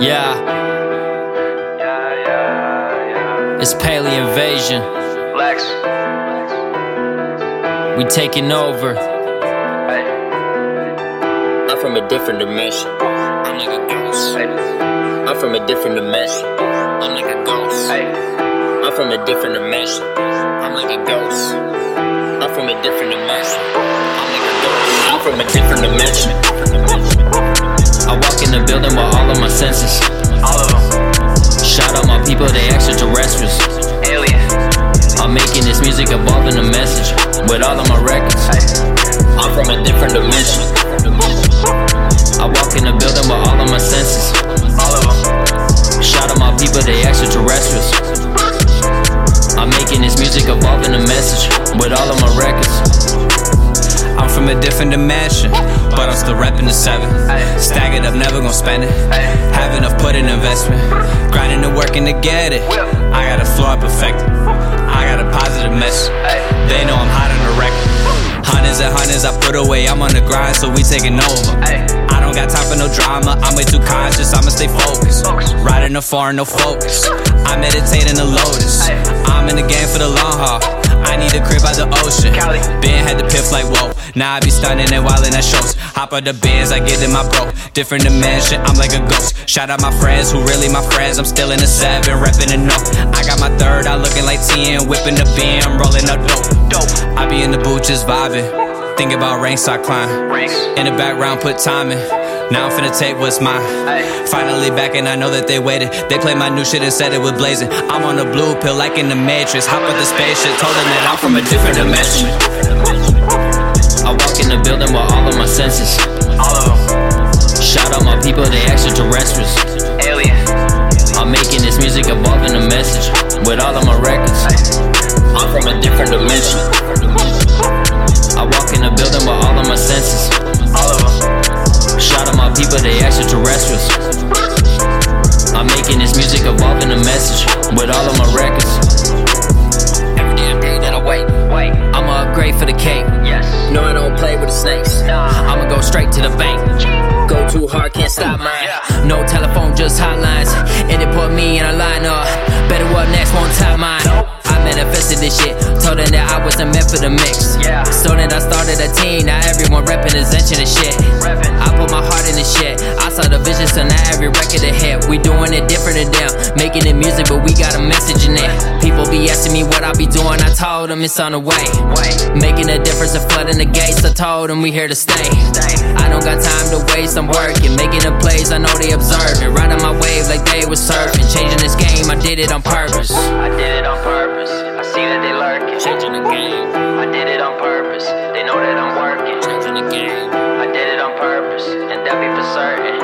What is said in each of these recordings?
Yeah, it's Palien Vasion. Lex. We taking over. Hey. I'm from a different dimension. I'm like a ghost. Hey. I'm from a different dimension. I'm like a ghost. Hey. I'm from a different dimension. I'm like a ghost. I'm from a different dimension. I'm like a ghost. I'm from a different dimension. I walk in the building with all of my senses. All of them. Shout out my people, they extraterrestrials. Alien. I'm making this music, evolving the message with all of my records. I'm from a different dimension. I walk in the building with all of my senses. All of them. Shout out my people, they extraterrestrials. I'm making this music, evolving the message with all of my records. From a different dimension, but I'm still repping the seven. It up, never gonna spend it. Have enough, put in investment. Grinding and working to get it. I got a floor perfected. I got a positive message. They know I'm hot on the record. Hundreds and hundreds I put away. I'm on the grind, so we taking over. I don't got time for no drama. I'm way too conscious. I'ma stay focused. Riding the foreign, no focus. I meditate in the lotus. I'm in the game for the long haul. I need a crib by the ocean. Ben had the piff like whoa. Now I be stunning and wildin' at shows. Hop out the bins, I get in my bro. Different dimension, I'm like a ghost. Shout out my friends who really my friends. I'm still in the seven, reppin' the no. I got my third, I looking like 10, whipping the beam, rolling up dope. Dope. I be in the booth just vibing. Think about ranks I climb. Ranks. In the background, put time in. Now I'm finna take what's mine. Finally back and I know that they waited. They played my new shit and said it was blazing. I'm on a blue pill like in the Matrix. Hop with the spaceship, told them that I'm from a different dimension. I walk in the building with all of my senses. All of them. Shout out my people, they extraterrestrials. Alien. I'm making this music, evolving the message with all of my records. I'm from a different dimension. I walk in the building with all of my senses. All of them. Shout out my people, they No, I don't play with the snakes. I'ma go straight to the bank. Go too hard, can't stop mine. No telephone, just hotlines. And it put me in a lineup. Better what next, won't top mine. I manifested this shit. Told them that I wasn't meant for the mix. Yeah. So then I started a team. Now everyone repping is etching the shit. I put my heart in the shit. I saw the vision, so now every record a hit. We doing it different than them. Making it music, but we got a message in it. People be asking me what I be doing. I told them it's on the way. Wait. Making a difference and flooding the gates. I told them we here to stay. Stay. I don't got time to waste, I'm working. Making the plays, I know they observing. Riding my wave like they was surfing. Changing this game, I did it on purpose. I did it on purpose. I see that they lurking. Changing the game, I did it on purpose. They know that I'm working. changing the game, I did it on purpose, and that be for certain.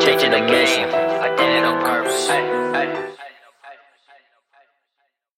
changing the game.